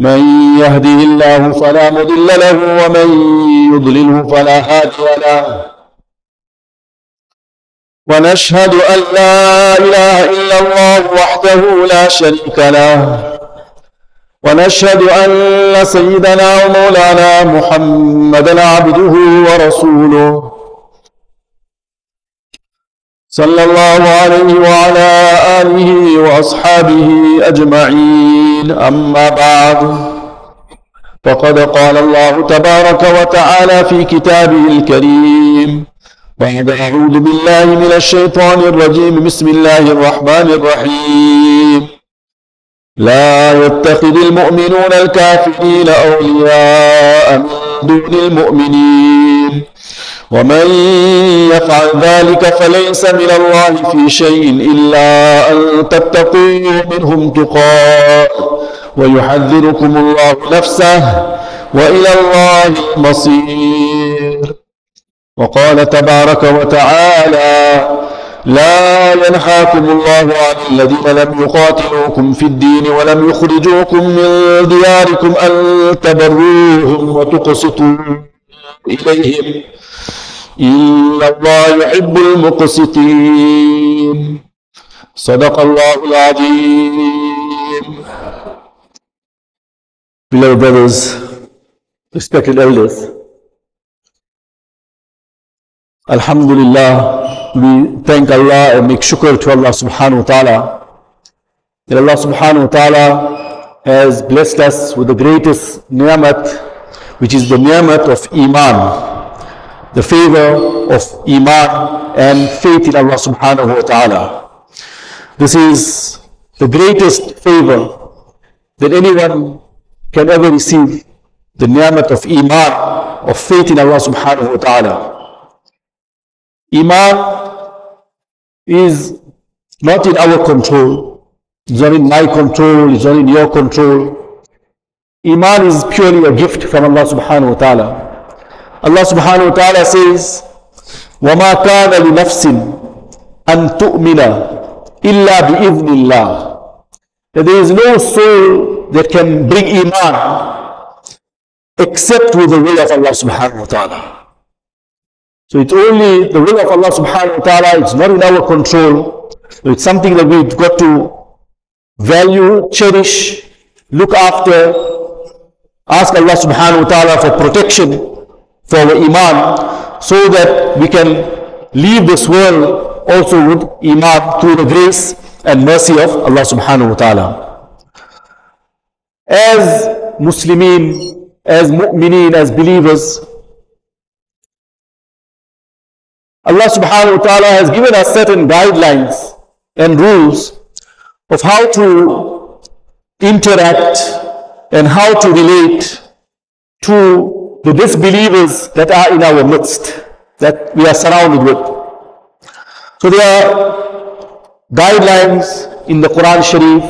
من يهده الله فلا مضل له ومن يضلله فلا هادي له. ونشهد أن لا إله إلا الله وحده لا شريك له. ونشهد أن سيدنا ومولانا محمدا عبده ورسوله. صلى الله عليه وعلى آله وأصحابه أجمعين. أما بعد فقد قال الله تبارك وتعالى في كتابه الكريم بعد أعوذ بالله من الشيطان الرجيم بسم الله الرحمن الرحيم. لا يتخذ المؤمنون الكافرين أولياء من دون المؤمنين. ومن يفعل ذلك فليس من الله في شيء إلا أن تتقوا منهم تقاء ويحذركم الله نفسه وإلى الله المصير. وقال تبارك وتعالى لا ينهاكم الله عن الذين لم يقاتلوكم في الدين ولم يخرجوكم من دياركم أن تبروهم وتقسطوا. إليهم إن الله يحب المقسطين صدق الله العظيم Beloved brothers, respected elders, Alhamdulillah, we thank Allah and make shukr to Allah subhanahu wa ta'ala. That Allah subhanahu wa ta'ala has blessed us with the greatest ni'mat, which is the ni'mat of Iman, the favor of Iman and faith in Allah subhanahu wa ta'ala. This is the greatest favor that anyone can ever receive, the ni'mat of Iman, of faith in Allah subhanahu wa ta'ala. Iman is not in our control. It's not in my control. It's not in your control. Iman is purely a gift from Allah subhanahu wa ta'ala. Allah subhanahu wa ta'ala says, وَمَا كَانَ لِنَفْسٍ أَن تُؤْمِنَ إِلَّا بِإِذْنِ اللَّهِ That there is no soul that can bring Iman except with the will of Allah subhanahu wa ta'ala. So it's only the will of Allah subhanahu wa ta'ala, it's not in our control. It's something that we've got to value, cherish, look after, ask Allah subhanahu wa ta'ala for protection for our iman so that we can leave this world also with iman through the grace and mercy of Allah subhanahu wa ta'ala. As Muslimin, as mu'mineen, as believers, Allah subhanahu wa ta'ala has given us certain guidelines and rules of how to interact and how to relate to the disbelievers that are in our midst, that we are surrounded with. So there are guidelines in the Quran Sharif,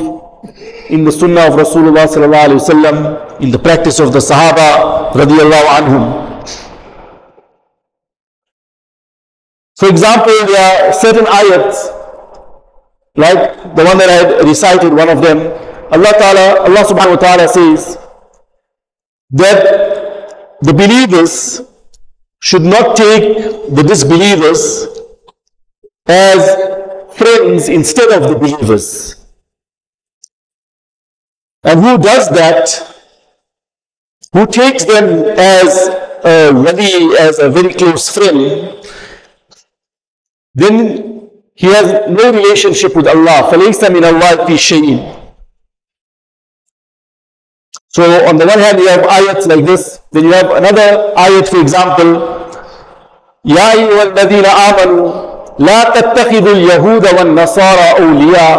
in the Sunnah of Rasulullah sallallahu alaihi wasallam, in the practice of the Sahaba radiallahu anhum. For example, there are certain ayats, like the one that I recited, one of them. Allah Ta'ala, Allah subhanahu wa ta'ala says that the believers should not take the disbelievers as friends instead of the believers. And who does that, who takes them as a wali, as a very close friend, then he has no relationship with Allah. فَلَيْسَ مِنَ اللَّهِ فِي شَيْءٍ So on the one hand you have ayats like this, then you have another ayat for example, يَا أَيُّهَا الَّذِينَ آمَنُوا لَا تَتَّخِذُوا الْيَهُودَ وَالنَّصَارَى أَوْلِيَاءَ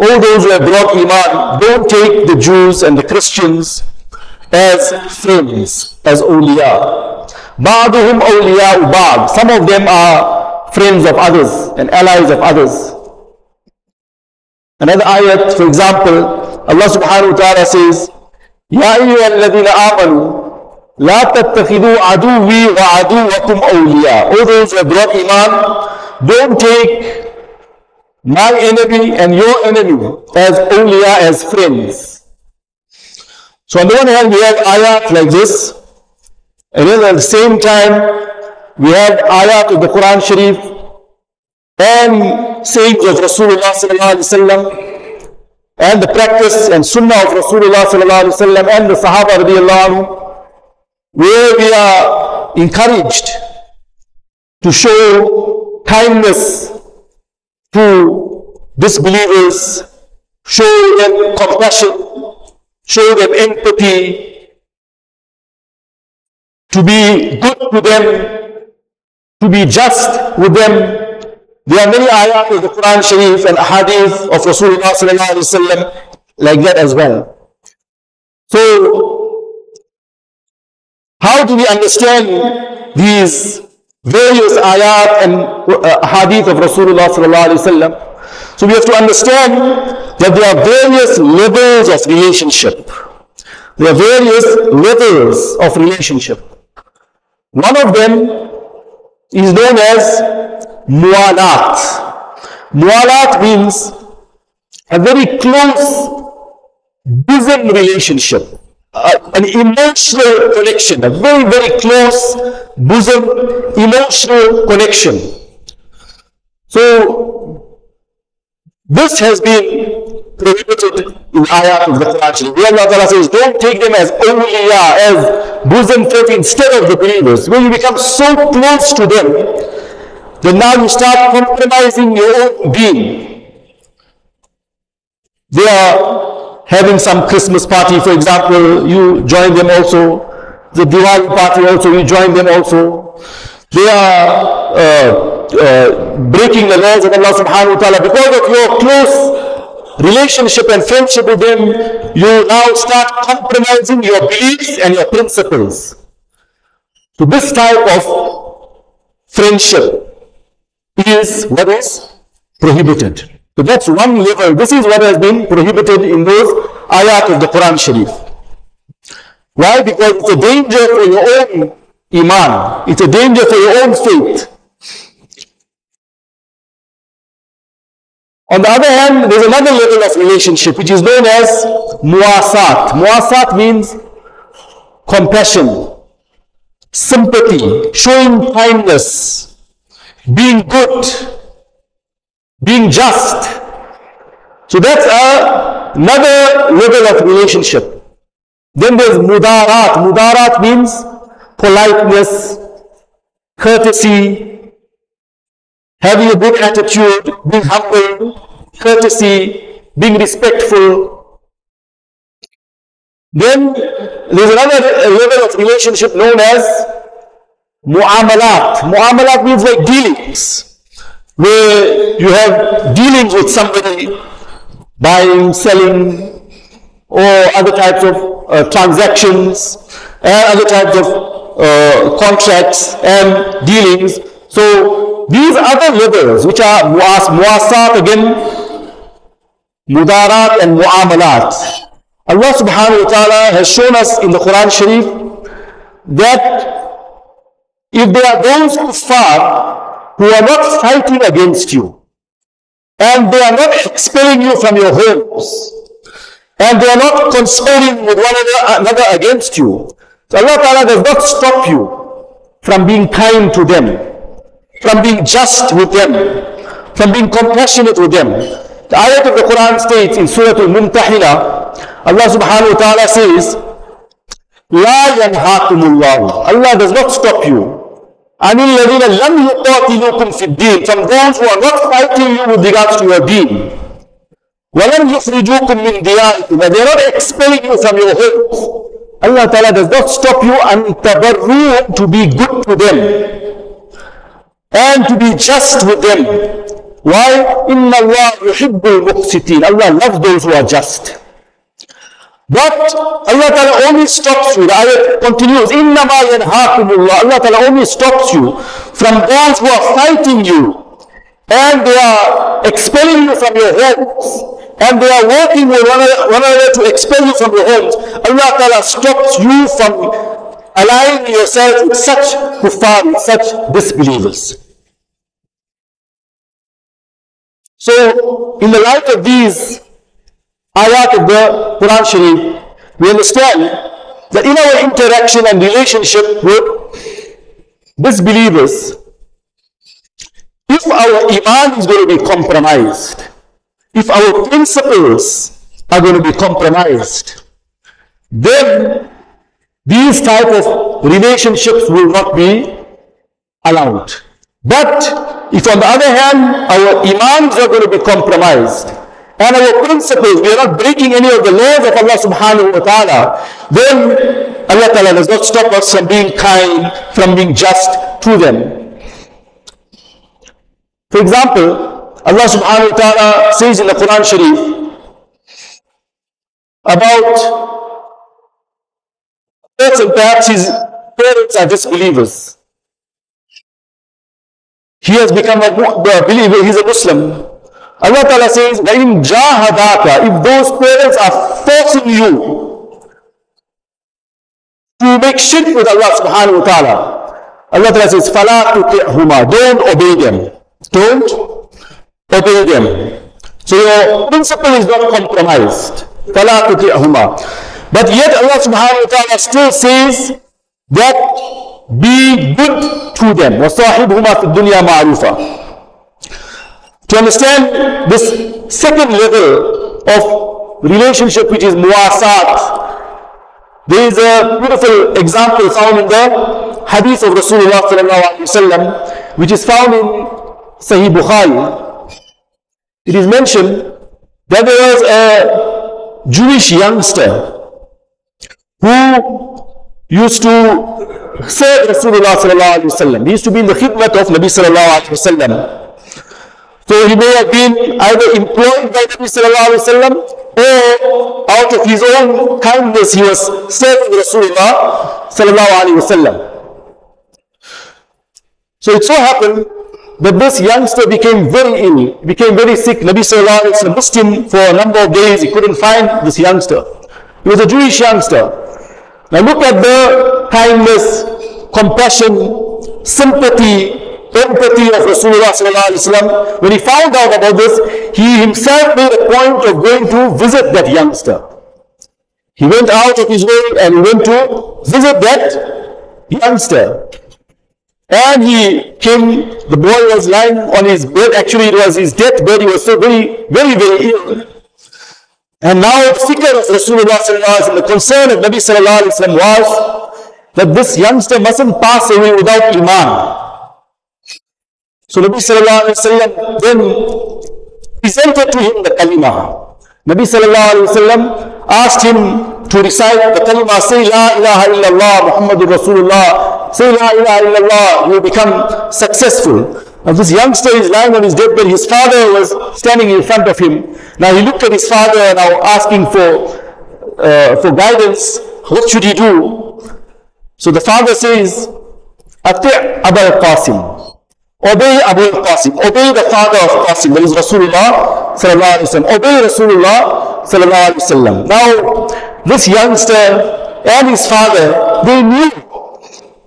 All those who have brought Iman, don't take the Jews and the Christians as friends, as awliya. بَعْضُهُمْ أَوْلِيَاءُ بَعْض Some of them are friends of others and allies of others. Another ayat, for example, Allah subhanahu wa ta'ala says, يا أيها الذين آمنوا لا تتخذوا عدوي وعدوكم أولياء. All those who brought don't take my enemy and your enemy as awliya, as friends. So on the one hand, we have ayat like this, and then at the same time, we have ayat of the Quran Sharif and sayings of Rasulullah sallallahu alaihi wasallam and the practice and sunnah of Rasulullah sallallahu alaihi wasallam and the Sahaba radiallahu anhu, where we are encouraged to show kindness to disbelievers, show them compassion, show them empathy, to be good to them, to be just with them. There are many ayat of the Quran Sharif and hadith of Rasulullah sallallahu alaihi wasallam like that as well. So, how do we understand these various ayat and uh, hadith of Rasulullah sallallahu alaihi wasallam? So we have to understand that there are various levels of relationship. There are various levels of relationship. One of them is known as mualat. Mualat means a very close bosom relationship, uh, an emotional connection, a very, very close bosom emotional connection. So this has been prohibited in ayat of the Quran. Where Allah Ta'ala says, don't take them as awliya, as bosom friends instead of the believers. When you become so close to them, then now you start compromising your own being. They are having some Christmas party, for example, you join them also. The Diwali party also, you join them also. They are uh, uh, breaking the laws of Allah subhanahu wa ta'ala because of your close relationship and friendship with them, you now start compromising your beliefs and your principles. So this type of friendship is what is prohibited. So that's one level. This is what has been prohibited in those ayat of the Quran Sharif. Why? Because it's a danger for your own iman. It's a danger for your own faith. On the other hand, there's another level of relationship which is known as muasat. Muasat means compassion, sympathy, showing kindness, being good, being just. So that's a, another level of relationship. Then there's mudarat. Mudarat means politeness, courtesy, having a good attitude, being humble, courtesy, being respectful. Then there's another level of relationship known as mu'amalat. Mu'amalat means like dealings, where you have dealings with somebody, buying, selling, or other types of uh, transactions, and other types of uh, contracts and dealings. So these other levels, which are muasat again, mudarat and muamalat. Allah subhanahu wa ta'ala has shown us in the Quran Sharif that if there are those who fight who are not fighting against you, and they are not expelling you from your homes, and they are not conspiring with one another against you, so Allah Ta'ala does not stop you from being kind to them, from being just with them, from being compassionate with them. The ayat of the Quran states in Surah Al-Mumtahina, Allah subhanahu wa ta'ala says, La yanhaakum Allah. Allah does not stop you. from those who are not fighting you with regards to your deen ولم يخرجوكم من دياركم but they are not expelling you from your homes Allah Ta'ala does not stop you and tabarru to be good to them and to be just with them. Why? Inna Allah yuhibbul muqsitin. Allah loves those who are just. But Allah Ta'ala only stops you. The ayat continues. Ma yanhaakumullah. Allah Ta'ala only stops you from those who are fighting you. And they are expelling you from your homes. And they are working with one another, to expel you from your homes. Allah Ta'ala stops you from aligning yourself with such kuffar, such disbelievers. So, in the light of these ayat of the Quran Sharif, we understand that in our interaction and relationship with disbelievers, if our iman is going to be compromised, if our principles are going to be compromised, then these type of relationships will not be allowed. But if on the other hand, our imams are going to be compromised, and our principles, we are not breaking any of the laws of Allah subhanahu wa ta'ala, then Allah ta'ala does not stop us from being kind, from being just to them. For example, Allah subhanahu wa ta'ala says in the Quran Sharif about person, perhaps his parents are disbelievers. He has become a believer, he's a Muslim. Allah Ta'ala says, in جَاهَدَاكَ If those parents are forcing you to make shirk with Allah Subhanahu Wa Ta'ala, Allah Ta'ala says, tu تُطِعْهُمَا Don't obey them. Don't obey them. So your principle is not compromised. فَلَا تُطِعْهُمَا But yet Allah Subhanahu Wa Ta'ala still says that be good to them. وَصَاحِبْهُمَا فِي الدُّنْيَا مَعْرُوفًا to understand this second level of relationship which is muwasat, there is a beautiful example found in the hadith of Rasulullah which is found in Sahih Bukhari. It is mentioned that there was a Jewish youngster who used to serve Rasulullah He used to be in the khidmat of Nabi sallallahu alaihi wasallam. So he may have been either employed by Nabi Sallallahu Alaihi Wasallam or out of his own kindness he was serving Rasulullah Sallallahu Alaihi Wasallam. So it so happened that this youngster became very ill, became very sick. Nabi Sallallahu Alaihi Wasallam missed him for a number of days. He couldn't find this youngster. He was a Jewish youngster. Now look at the kindness, compassion, sympathy, empathy of Rasulullah when he found out about this, he himself made a point of going to visit that youngster. He went out of his way and went to visit that youngster. And he came, the boy was lying on his bed. Actually, it was his deathbed. He was so very, very, very ill. And now the fikr of Rasulullah the concern of Nabi Sallallahu was that this youngster mustn't pass away without Iman. So Nabi Sallallahu Alaihi Wasallam then presented to him the kalima. Nabi Sallallahu Alaihi Wasallam asked him to recite the kalima, say La ilaha illallah Muhammadur Rasulullah, say La ilaha illallah, you will become successful. Now this youngster is lying on his deathbed, his father was standing in front of him. Now he looked at his father and now asking for, uh, for guidance, what should he do? So the father says, Ati' Abul Qasim. Obey Abu al-Qasim. Obey the father of Qasim. That is Rasulullah sallallahu alaihi wasallam. Obey Rasulullah sallallahu alaihi wasallam. Now, this youngster and his father, they knew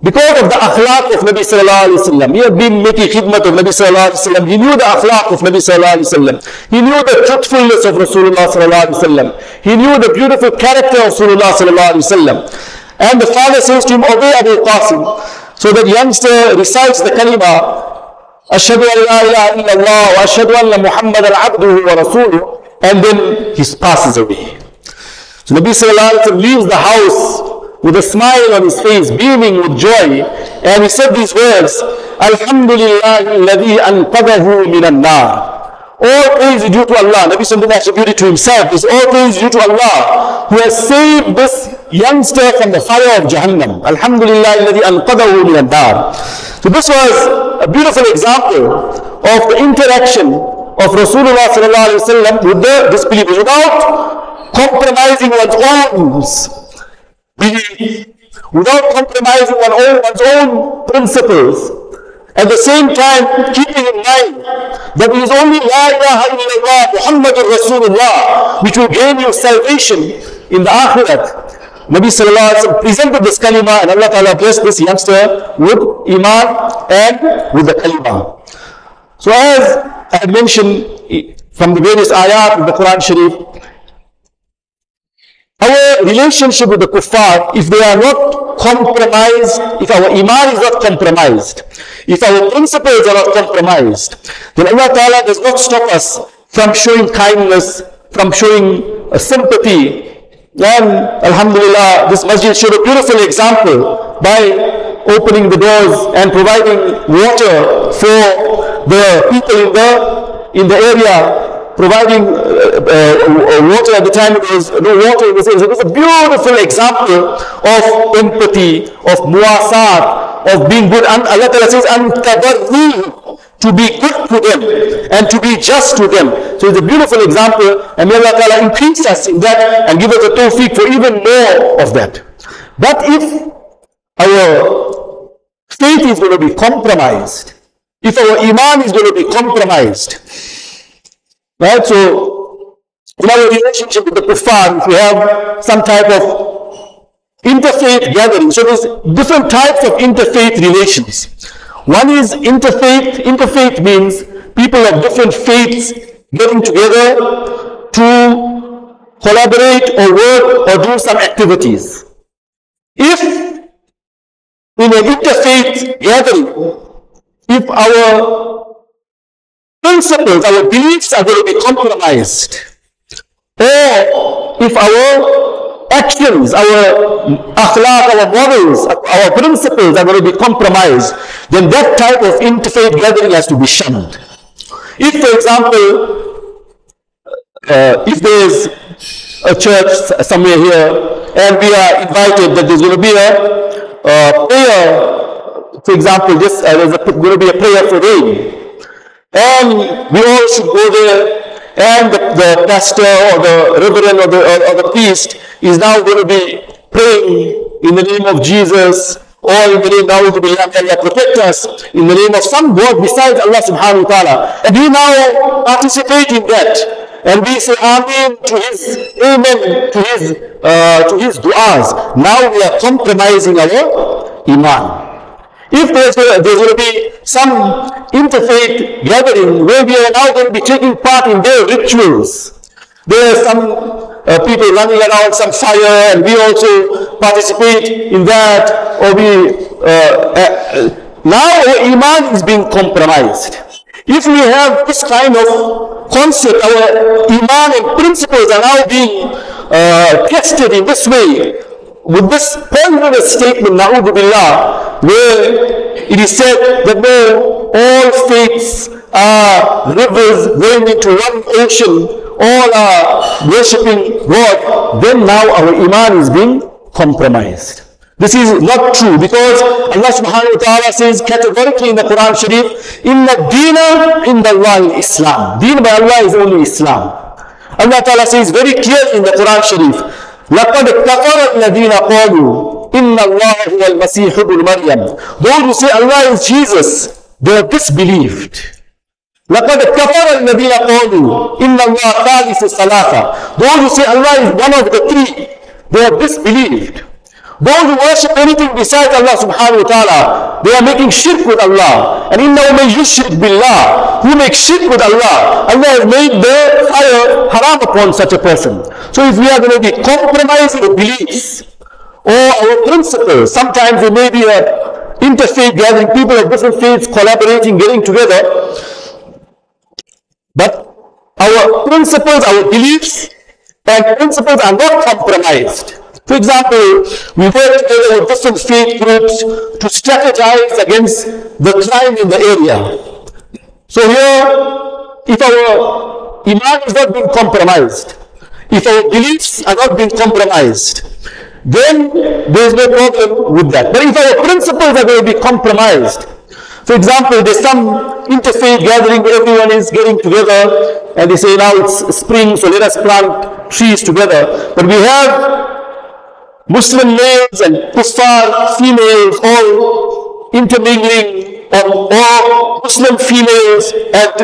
because of the akhlaq of Nabi sallallahu alaihi wasallam. He had been making khidmat of Nabi sallallahu alaihi wasallam. He knew the akhlaq of Nabi sallallahu alaihi wasallam. He knew the truthfulness of Rasulullah sallallahu alaihi wasallam. He knew the beautiful character of Rasulullah sallallahu alaihi wasallam. And the father says to him, obey Abu Qasim. So that youngster recites the kalima أشهد أن لا إله إلا الله وأشهد أن محمدا عبده ورسوله and then he passes away. So Nabi Sallallahu Alaihi Wasallam leaves the house with a smile on his face, beaming with joy, and he said these words, Alhamdulillah alladhi anqadahu minan nar. All things due to Allah. Nabi Sallallahu attributed to himself. Is all praise due to Allah who has saved this youngster from the fire of Jahannam. Alhamdulillah minan nar. So this was a beautiful example of the interaction of Rasulullah with the disbelievers without compromising one's own belief, without compromising one's own principles. At the same time, keeping in mind that it is only La ilaha illallah Muhammadur Rasulullah which will gain you salvation in the Akhirat. Nabi Sallallahu Alaihi presented this kalima and Allah Ta'ala blessed this youngster with iman and with the kalima. So as I had mentioned from the various ayat of the Quran Sharif, our relationship with the kuffar, if they are not compromised, if our iman is not compromised, if our principles are not compromised, then Allah Ta'ala does not stop us from showing kindness, from showing uh, sympathy. And Alhamdulillah, this masjid showed a beautiful example by opening the doors and providing water for the people in the, in the area providing uh, uh, water at the time it was no water in the sense. It was a beautiful example of empathy, of muasat, of being good. And Allah Ta'ala says, and to be good to them and to be just to them. So it's a beautiful example and may Allah Ta'ala increase us in that and give us a tawfiq for even more of that. But if our faith is going to be compromised, if our iman is going to be compromised, Right? So, in our relationship with the kuffar, if we have some type of interfaith gathering, so there's different types of interfaith relations. One is interfaith. Interfaith means people of different faiths getting together to collaborate or work or do some activities. If in an interfaith gathering, if our principles, our beliefs are going to be compromised. Or if our actions, our akhlaq, our morals, our principles are going to be compromised, then that type of interfaith gathering has to be shunned. If, for example, uh, if there is a church somewhere here and we are invited that there's going to be a uh, prayer, for example, just uh, there's a, going to be a prayer for rain. And we all should go there. And the, the pastor or the reverend or the, or, or the priest is now going to be praying in the name of Jesus or in the name of Allah protect us in the name of some God besides Allah subhanahu wa ta'ala. And we now participate in that. And we say Amen to his Amen to his uh, to his du'as. Now we are compromising our Iman. If there's, a, there's to be some interfaith gathering where we are now going to be taking part in their rituals, there are some uh, people running around some fire and we also participate in that or we uh, uh, now our iman is being compromised. If we have this kind of concept our iman and principles are now being uh, tested in this way with this poisonous statement, na'udhu billah, where it is said that no, all faiths are rivers going into one ocean, all are worshipping God, then now our iman is being compromised. This is not true because Allah subhanahu wa ta'ala says categorically in the Quran Sharif, Inna dina in the Allah Islam. Deen by Allah is only Islam. Allah ta'ala says very clearly in the Quran Sharif, لقد كفر الذين قالوا إن الله هو المسيح ابن مريم Those who say Allah is Jesus, they are disbelieved. لقد كفر الذين قالوا إن الله ثالث الثلاثة Those who say Allah is one of the three, they are disbelieved. Those who worship anything besides Allah subhanahu wa ta'ala, they are making shirk with Allah. And inna may yushrik billah, who makes shirk with Allah, Allah has made the fire haram upon such a person. So if we are going to be compromising our beliefs or our principles, sometimes there may be a interfaith gathering, people of different faiths collaborating, getting together. But our principles, our beliefs and principles are not compromised. For example, we work together with different faith groups to strategize against the crime in the area. So here, if our iman is not being compromised, if our beliefs are not being compromised, then there is no problem with that. But if our principles are going to be compromised, for example, there's some interfaith gathering where everyone is getting together and they say now it's spring, so let us plant trees together. But we have Muslim males and kuffar females all intermingling or, or Muslim females and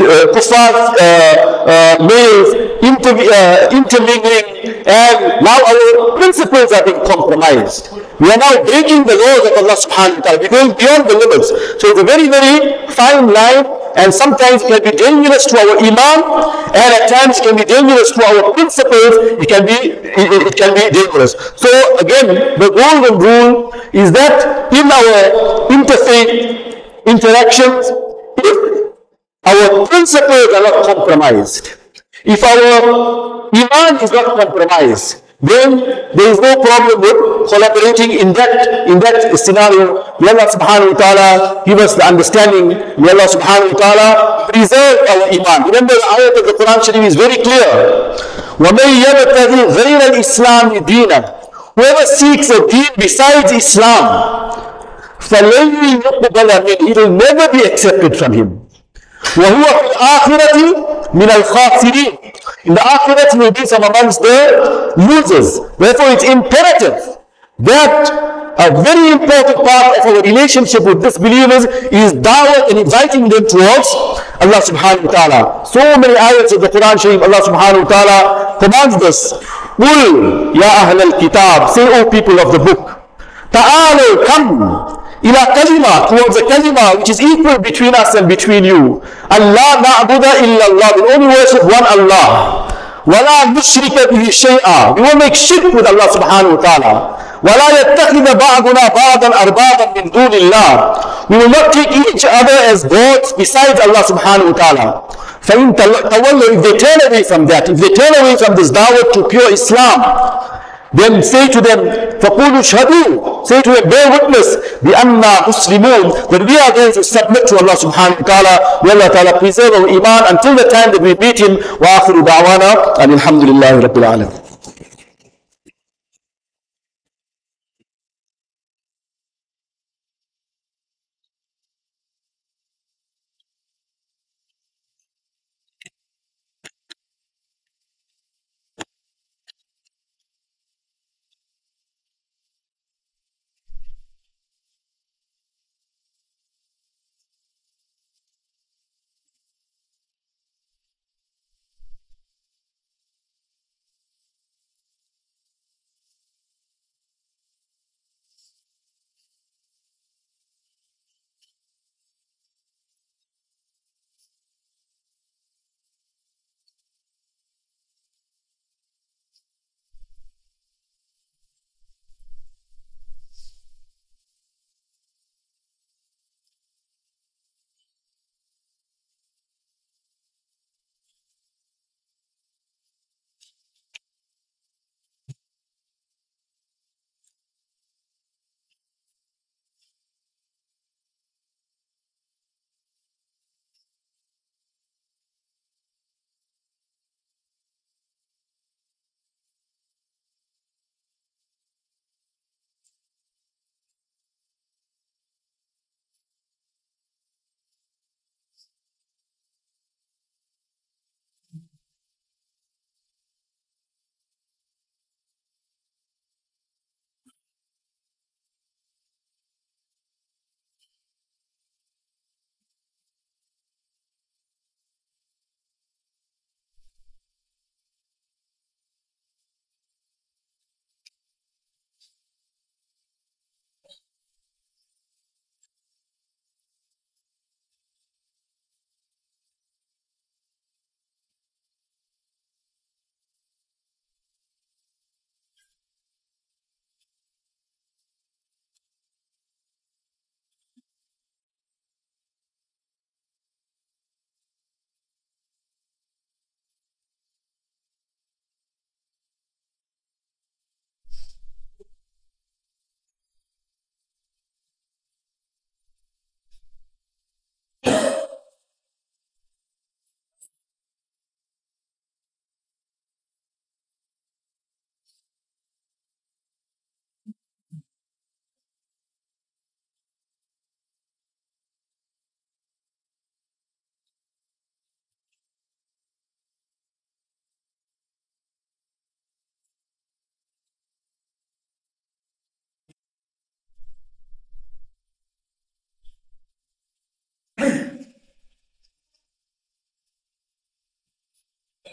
uh, kuffar uh, uh, males inter, uh, intermingling and now our principles are being compromised. We are now breaking the laws of Allah subhanahu wa ta'ala. We're going beyond the limits. So it's a very, very fine line and sometimes it can be dangerous to our iman and at times it can be dangerous to our principles. It can be, it, it can be dangerous. So again, the golden rule is that in our interfaith interactions, if our principles are not compromised, if our Iman is not compromised Then there is no problem with collaborating in that in that scenario. May Allah subhanahu wa ta'ala give us the understanding. May Allah subhanahu wa ta'ala preserve our iman. Remember the ayat of the Quran Sharif is very clear. وَمَنْ يَبْتَغِي غَيْرَ الْإِسْلَامِ دِينًا Whoever seeks a deen besides Islam, فَلَنْ يُقْبَلَ مِنْهُ It will never be accepted from him. وهو في الآخرة من الخاسرين In the Akhirah he will be from amongst the losers. Therefore it's imperative that a very important part of our relationship with disbelievers is da'wah and inviting them towards Allah subhanahu wa ta'ala. So many ayats of the Quran Sharif, Allah subhanahu wa ta'ala commands us. قُلْ يَا أَهْلَ الْكِتَابِ Say, O people of the book, تعالوا come ila kalima, towards a kalima which is equal between us and between you. Allah na'buda illallah. We only worship one Allah. ولا نشرك به شيئا. We won't make shirk with Allah subhanahu wa ta'ala. ولا يتخذ بعضنا بعضا أربابا من دون الله. We will not take each other as gods besides Allah subhanahu wa ta'ala. فإن تولوا if they turn away from that, if they turn away from this da'wah to pure Islam, then say to them, فَقُولُوا شَهَدُوا Say to them, bear witness, بِأَنَّا مُسْلِمُونَ That we are going to submit to Allah subhanahu wa ta'ala. May Allah ta'ala preserve our iman until the time that we meet Him. وَآخِرُ دَعْوَانَا أَنِ الْحَمْدُ لِلَّهِ رَبِّ الْعَالَمِينَ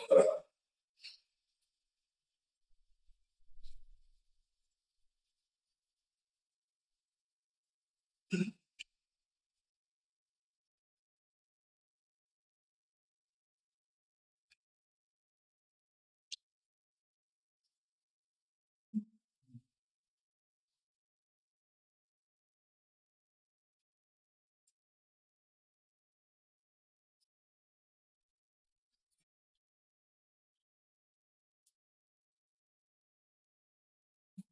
Caraca.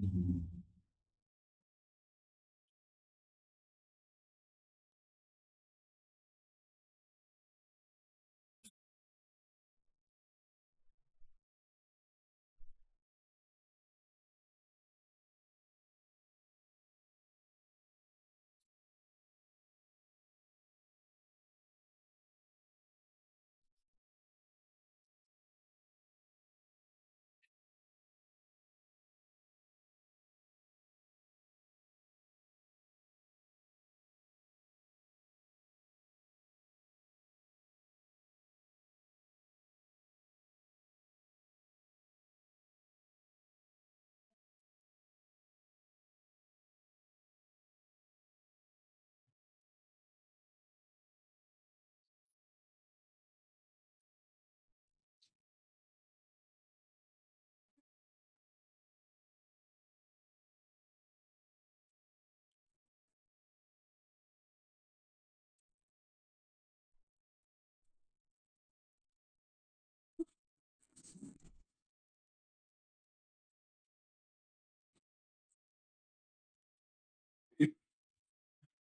Mm-hmm.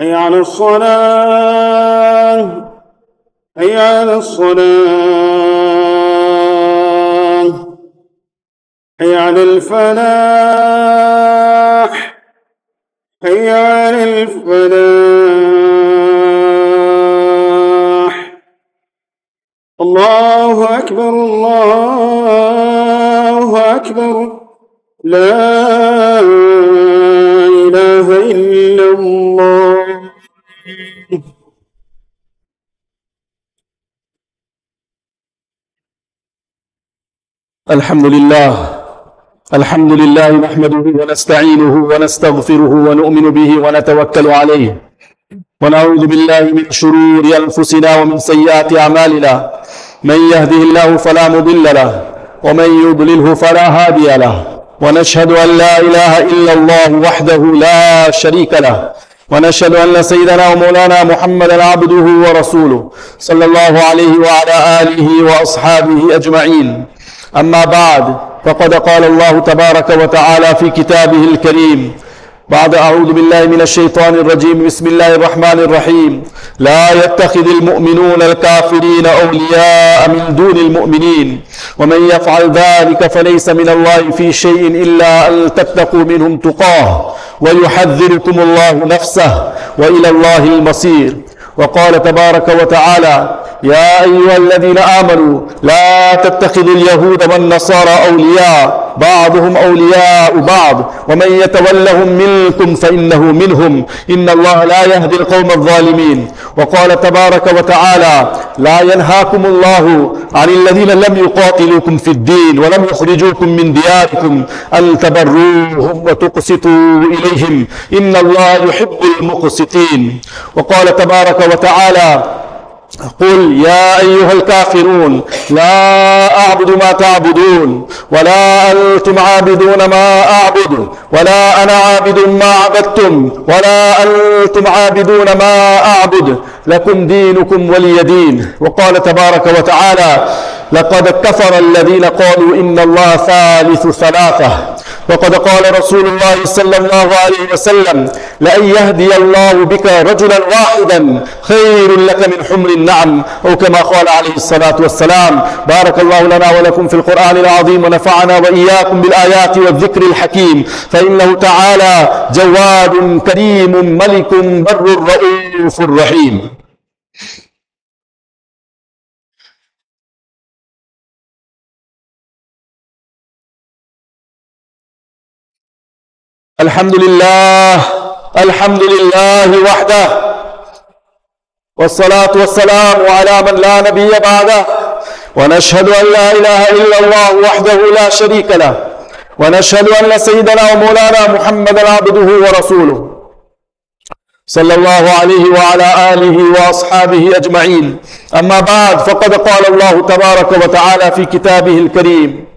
حي على الصلاة حي على الصلاة حي على الفلاح حي على الفلاح. الله أكبر الله أكبر لا الحمد لله الحمد لله نحمده ونستعينه ونستغفره ونؤمن به ونتوكل عليه. ونعوذ بالله من شرور أنفسنا ومن سيئات أعمالنا. من يهده الله فلا مضل له ومن يضلله فلا هادي له. ونشهد أن لا إله إلا الله وحده لا شريك له. ونشهد أن سيدنا ومولانا محمدا عبده ورسوله صلى الله عليه وعلى آله وأصحابه أجمعين. أما بعد فقد قال الله تبارك وتعالى في كتابه الكريم بعد أعوذ بالله من الشيطان الرجيم بسم الله الرحمن الرحيم. لا يتخذ المؤمنون الكافرين أولياء من دون المؤمنين ومن يفعل ذلك فليس من الله في شيء إلا أن تتقوا منهم تقاه ويحذركم الله نفسه وإلى الله المصير. وقال تبارك وتعالى يا أيها الذين آمنوا لا تتخذوا اليهود والنصارى أولياء. بعضهم أولياء بعض. ومن يتولهم منكم فإنه منهم. إن الله لا يهدي القوم الظالمين. وقال تبارك وتعالى لا ينهاكم الله عن الذين لم يقاتلوكم في الدين ولم يخرجوكم من دياركم أن تبروهم وتقسطوا إليهم. إن الله يحب المقسطين. وقال تبارك وتعالى قل يا أيها الكافرون لا أعبد ما تعبدون ولا أنتم عابدون ما أعبد ولا أنا عابد ما عبدتم ولا أنتم عابدون ما أعبد. لكم دينكم ولي دين. وقال تبارك وتعالى لقد كفر الذين قالوا إن الله ثالث ثلاثة. وقد قال رسول الله صلى الله عليه وسلم لأن يهدي الله بك رجلا واحدا خير لك من حمر النعم. أو كما قال عليه الصلاة والسلام بارك الله لنا ولكم في القرآن العظيم ونفعنا وإياكم بالآيات والذكر الحكيم فإنه تعالى جواد كريم ملك بر رؤوف رحيم الحمد لله الحمد لله وحده. والصلاة والسلام على من لا نبي بعده. ونشهد أن لا إله إلا الله وحده لا شريك له. ونشهد أن سيدنا ومولانا محمدا عبده ورسوله. صلى الله عليه وعلى آله وأصحابه أجمعين. أما بعد فقد قال الله تبارك وتعالى في كتابه الكريم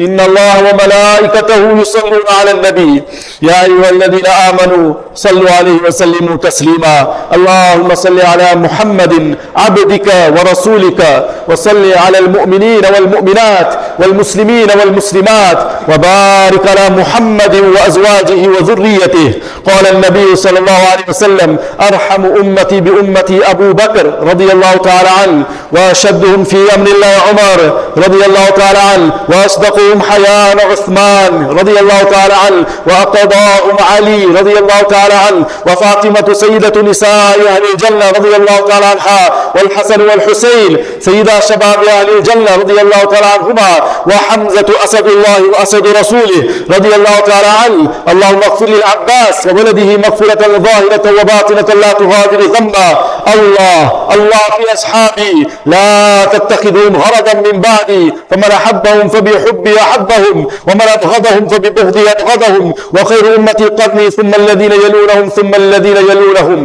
إن الله وملائكته يصلون على النبي. يا أيها الذين آمنوا صلوا عليه وسلموا تسليما. اللهم صل على محمد عبدك ورسولك وصل على المؤمنين والمؤمنات والمسلمين والمسلمات وبارك على محمد وأزواجه وذريته. قال النبي صلى الله عليه وسلم أرحم أمتي بأمتي أبو بكر رضي الله تعالى عنه وأشدهم في أمن الله عمر رضي الله تعالى عنه وأصدقهم حياء عثمان رضي الله تعالى عنه وأقضاهم علي رضي الله تعالى عنه وفاطمة سيدة نساء أهل الجنة رضي الله تعالى عنها والحسن والحسين سيدا شباب أهل الجنة رضي الله تعالى عنهما وحمزة أسد الله وأسد رسوله رضي الله تعالى عنه. اللهم اغفر للعباس وولده مغفرة ظاهرة وباطنة لا تغادر ذنبا. الله الله في أصحابي لا تتخذهم غرضا من بعدي فمن أحبهم فبحبي أحبهم ومن أبغضهم فببغضي أبغضهم وخير أمتي قرني ثم الذين يلونهم ثم الذين يلونهم.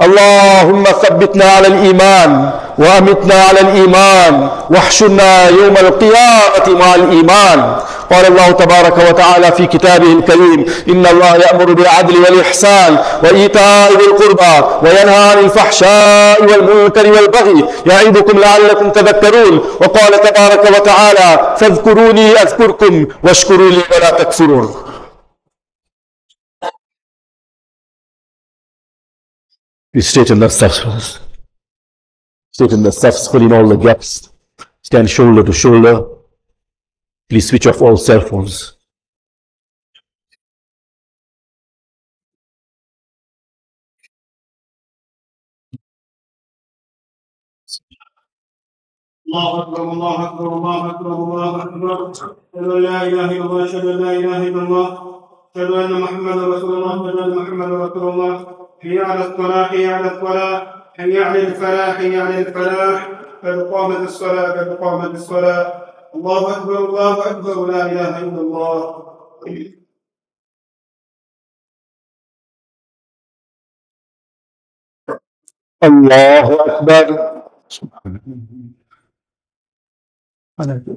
اللهم ثبتنا على الإيمان وأمتنا على الإيمان واحشرنا يوم القيامة مع الإيمان. قال الله تبارك وتعالى في كتابه الكريم إن الله يأمر بالعدل والإحسان وإيتاء ذي القربى وينهى عن الفحشاء والمنكر والبغي يعظكم لعلكم تذكرون. وقال تبارك وتعالى فاذكروني أذكركم واشكروا لي ولا تكفرون. We straighten the steps first. Straighten the steps, fill in all the gaps. Stand shoulder to shoulder. Please switch off all cell phones. الله اكبر الله اكبر الله اكبر الله اكبر اشهد ان لا اله الا الله اشهد ان لا اله الا الله اشهد ان محمدا رسول الله اشهد ان محمدا رسول الله حي على الصلاة حي على الصلاة. حي على الفلاح حي على الفلاح. قد قامت الصلاة قد قامت الصلاة. الله أكبر الله أكبر. لا إله إلا الله. الله أكبر.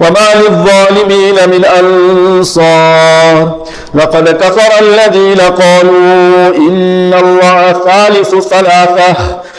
وما للظالمين من أنصار. لقد كفر الذين قالوا إن الله ثالث ثلاثة.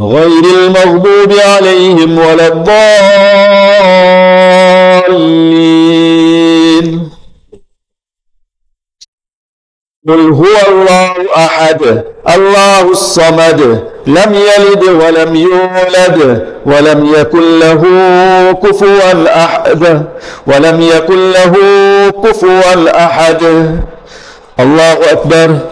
غير المغضوب عليهم ولا الضالين. قل هو الله أحد الله الصمد لم يلد ولم يولد ولم يكن له كفوا أحد ولم يكن له كفوا أحد. الله أكبر.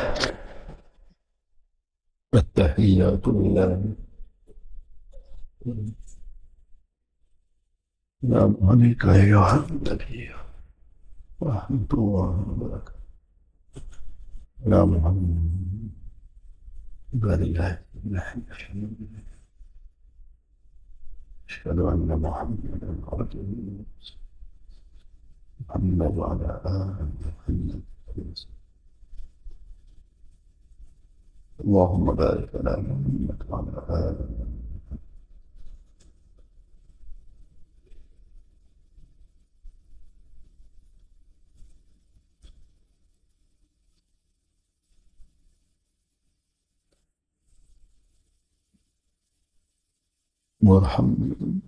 التحيات لله. السلام عليك أيها النبي ورحمة الله وبركاته يا محمد عباد الله أشهد أن محمدا عبده محمد وعلى آله محمد اللهم بارك على محمد وعلى آله وارحمني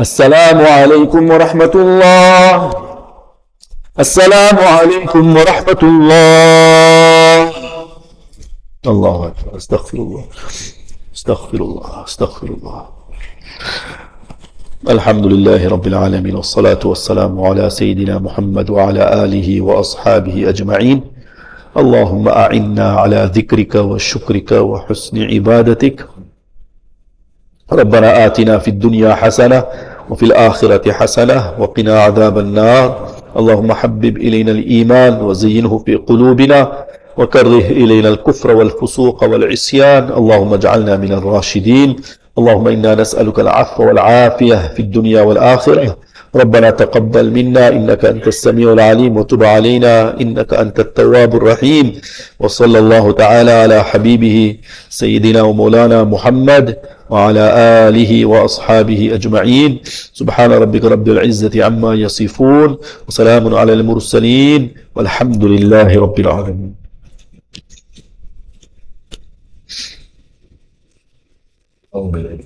السلام عليكم ورحمة الله. السلام عليكم ورحمة الله. الله أكبر. أستغفر الله. أستغفر الله. أستغفر الله. الحمد لله رب العالمين والصلاة والسلام على سيدنا محمد وعلى آله وأصحابه أجمعين. اللهم أعنا على ذكرك وشكرك وحسن عبادتك. ربنا آتنا في الدنيا حسنة وفي الآخرة حسنة وقنا عذاب النار. اللهم حبب إلينا الإيمان وزينه في قلوبنا وكره إلينا الكفر والفسوق والعصيان. اللهم اجعلنا من الراشدين. اللهم إنا نسألك العفو والعافية في الدنيا والآخرة. ربنا تقبل منا إنك أنت السميع العليم وتب علينا إنك أنت التواب الرحيم وصلى الله تعالى على حبيبه سيدنا ومولانا محمد وعلى آله وأصحابه أجمعين. سبحان ربك رب العزة عما يصفون وسلام على المرسلين والحمد لله رب العالمين. بالله